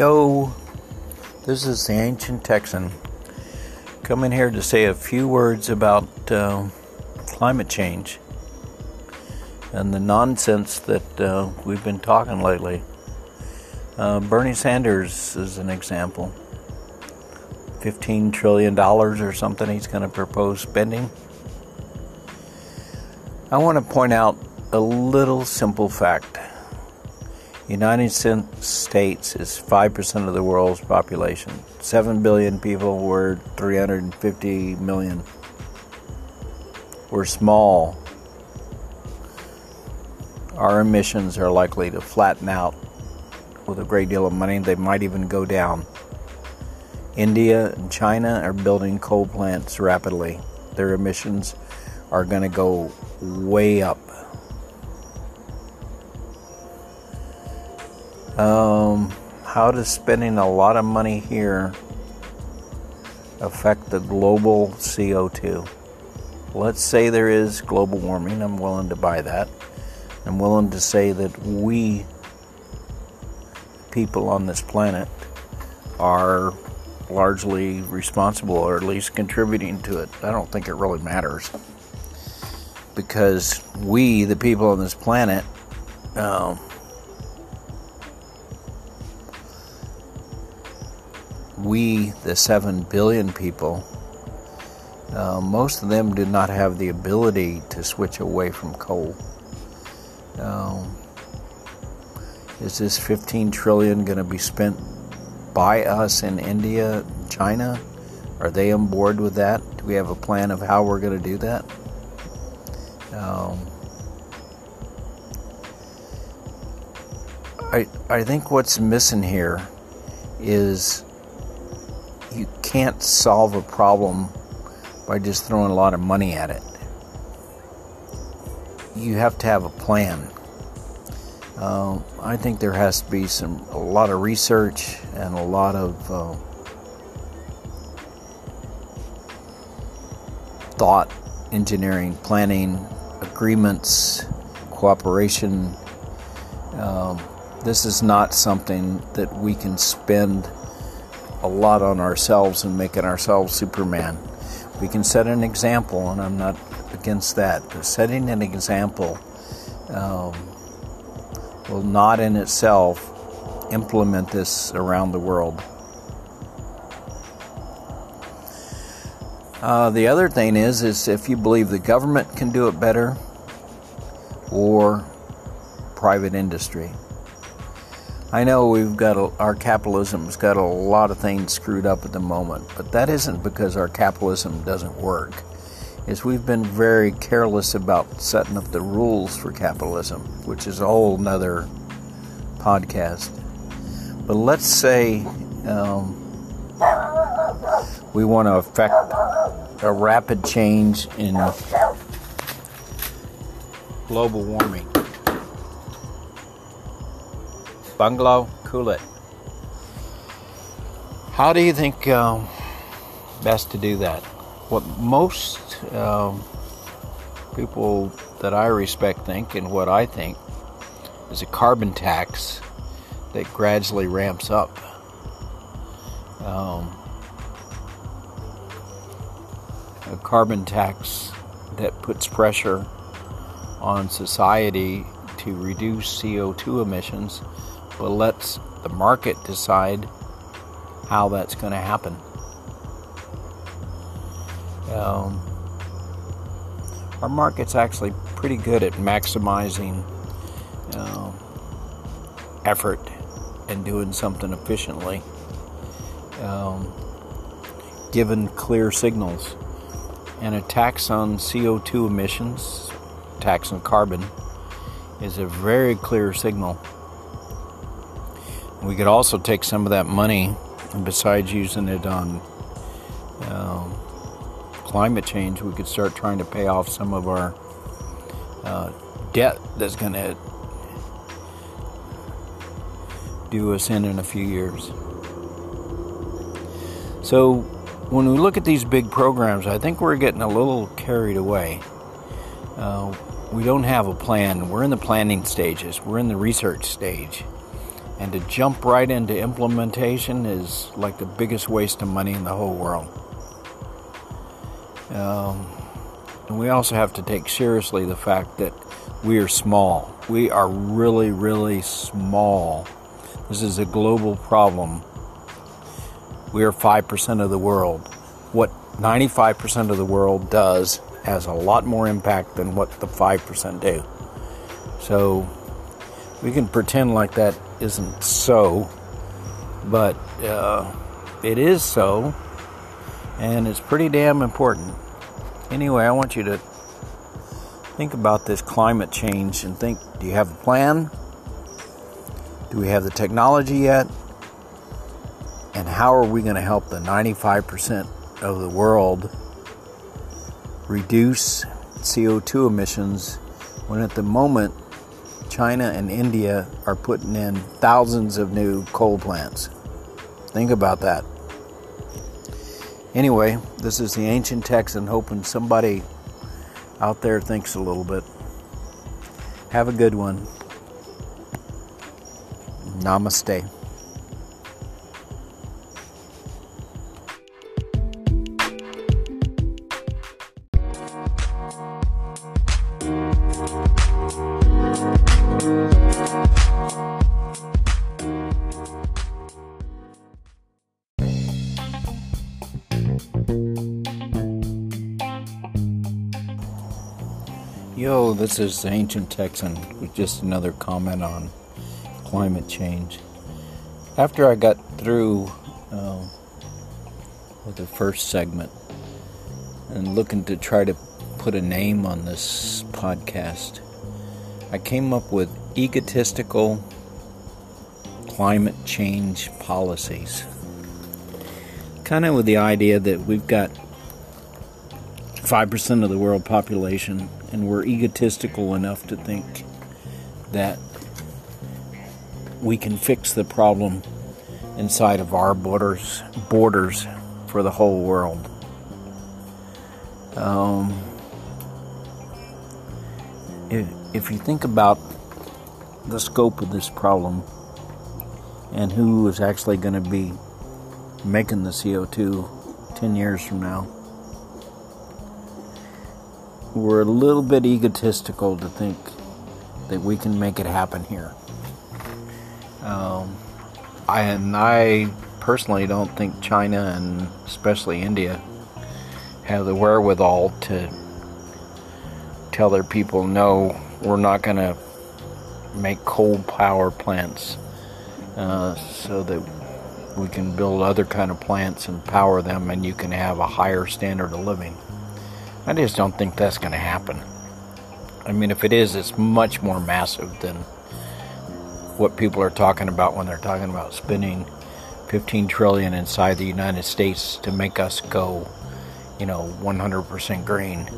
Yo, this is the Ancient Texan coming here to say a few words about uh, climate change and the nonsense that uh, we've been talking lately. Uh, Bernie Sanders is an example. $15 trillion or something he's going to propose spending. I want to point out a little simple fact. United States is 5% of the world's population. 7 billion people, we're 350 million. We're small. Our emissions are likely to flatten out with a great deal of money. They might even go down. India and China are building coal plants rapidly. Their emissions are going to go way up. Um, how does spending a lot of money here affect the global CO2? Let's say there is global warming. I'm willing to buy that. I'm willing to say that we, people on this planet, are largely responsible or at least contributing to it. I don't think it really matters because we, the people on this planet, um, we, the 7 billion people, uh, most of them do not have the ability to switch away from coal. Um, is this 15 trillion going to be spent by us in India, China? Are they on board with that? Do we have a plan of how we're going to do that? Um, I I think what's missing here is you can't solve a problem by just throwing a lot of money at it. You have to have a plan. Uh, I think there has to be some a lot of research and a lot of uh, thought, engineering, planning, agreements, cooperation. Um, this is not something that we can spend a lot on ourselves and making ourselves Superman. We can set an example, and I'm not against that, but setting an example um, will not in itself implement this around the world. Uh, the other thing is, is if you believe the government can do it better, or private industry. I know we've got a, our capitalism's got a lot of things screwed up at the moment, but that isn't because our capitalism doesn't work. Is we've been very careless about setting up the rules for capitalism, which is a whole nother podcast. But let's say um, we want to affect a rapid change in global warming. Bungalow, cool it. How do you think um, best to do that? What most um, people that I respect think, and what I think, is a carbon tax that gradually ramps up. Um, a carbon tax that puts pressure on society to reduce CO2 emissions but lets the market decide how that's going to happen. Um, our market's actually pretty good at maximizing uh, effort and doing something efficiently, um, given clear signals. And a tax on CO2 emissions, tax on carbon, is a very clear signal we could also take some of that money, and besides using it on um, climate change, we could start trying to pay off some of our uh, debt that's going to do us in in a few years. So, when we look at these big programs, I think we're getting a little carried away. Uh, we don't have a plan. We're in the planning stages, we're in the research stage And to jump right into implementation is like the biggest waste of money in the whole world. Um, and we also have to take seriously the fact that we are small. We are really, really small. This is a global problem. We are 5% of the world. What 95% of the world does has a lot more impact than what the 5% do. So we can pretend like that isn't so, but uh, it is so, and it's pretty damn important. Anyway, I want you to think about this climate change and think do you have a plan? Do we have the technology yet? And how are we going to help the 95% of the world reduce CO2 emissions when at the moment China and India are putting in thousands of new coal plants? Think about that. Anyway, this is the ancient Texan hoping somebody out there thinks a little bit. Have a good one. Namaste. Yo, this is Ancient Texan with just another comment on climate change. After I got through uh, with the first segment and looking to try to put a name on this podcast, I came up with egotistical climate change policies. Kind of with the idea that we've got 5% of the world population and we're egotistical enough to think that we can fix the problem inside of our borders borders for the whole world. Um, if, if you think about the scope of this problem and who is actually going to be making the CO2 10 years from now, we're a little bit egotistical to think that we can make it happen here. Um, I, and I personally don't think China and especially India have the wherewithal to tell their people, no, we're not going to make coal power plants uh, so that we can build other kind of plants and power them and you can have a higher standard of living. I just don't think that's going to happen. I mean, if it is, it's much more massive than what people are talking about when they're talking about spending 15 trillion inside the United States to make us go, you know, 100% green.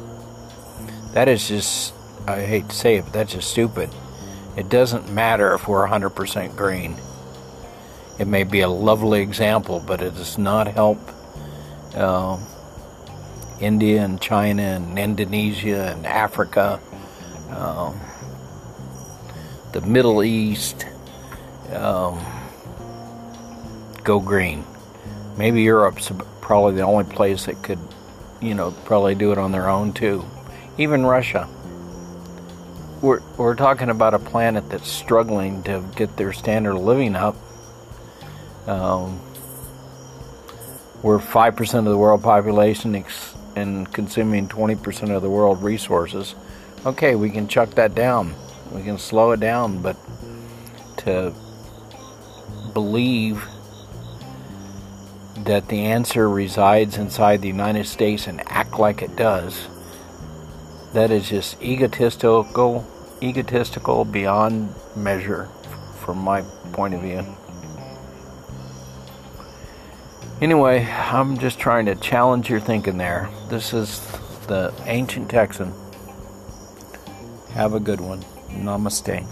That is just, I hate to say it, but that's just stupid. It doesn't matter if we're 100% green. It may be a lovely example, but it does not help uh, India and China and Indonesia and Africa, um, the Middle East, um, go green. Maybe Europe's probably the only place that could, you know, probably do it on their own too. Even Russia. We're, we're talking about a planet that's struggling to get their standard of living up. Um, we're 5% of the world population, and consuming 20% of the world resources, okay, we can chuck that down. We can slow it down, but to believe that the answer resides inside the United States and act like it does, that is just egotistical, egotistical beyond measure from my point of view. Anyway, I'm just trying to challenge your thinking there. This is the ancient Texan. Have a good one. Namaste.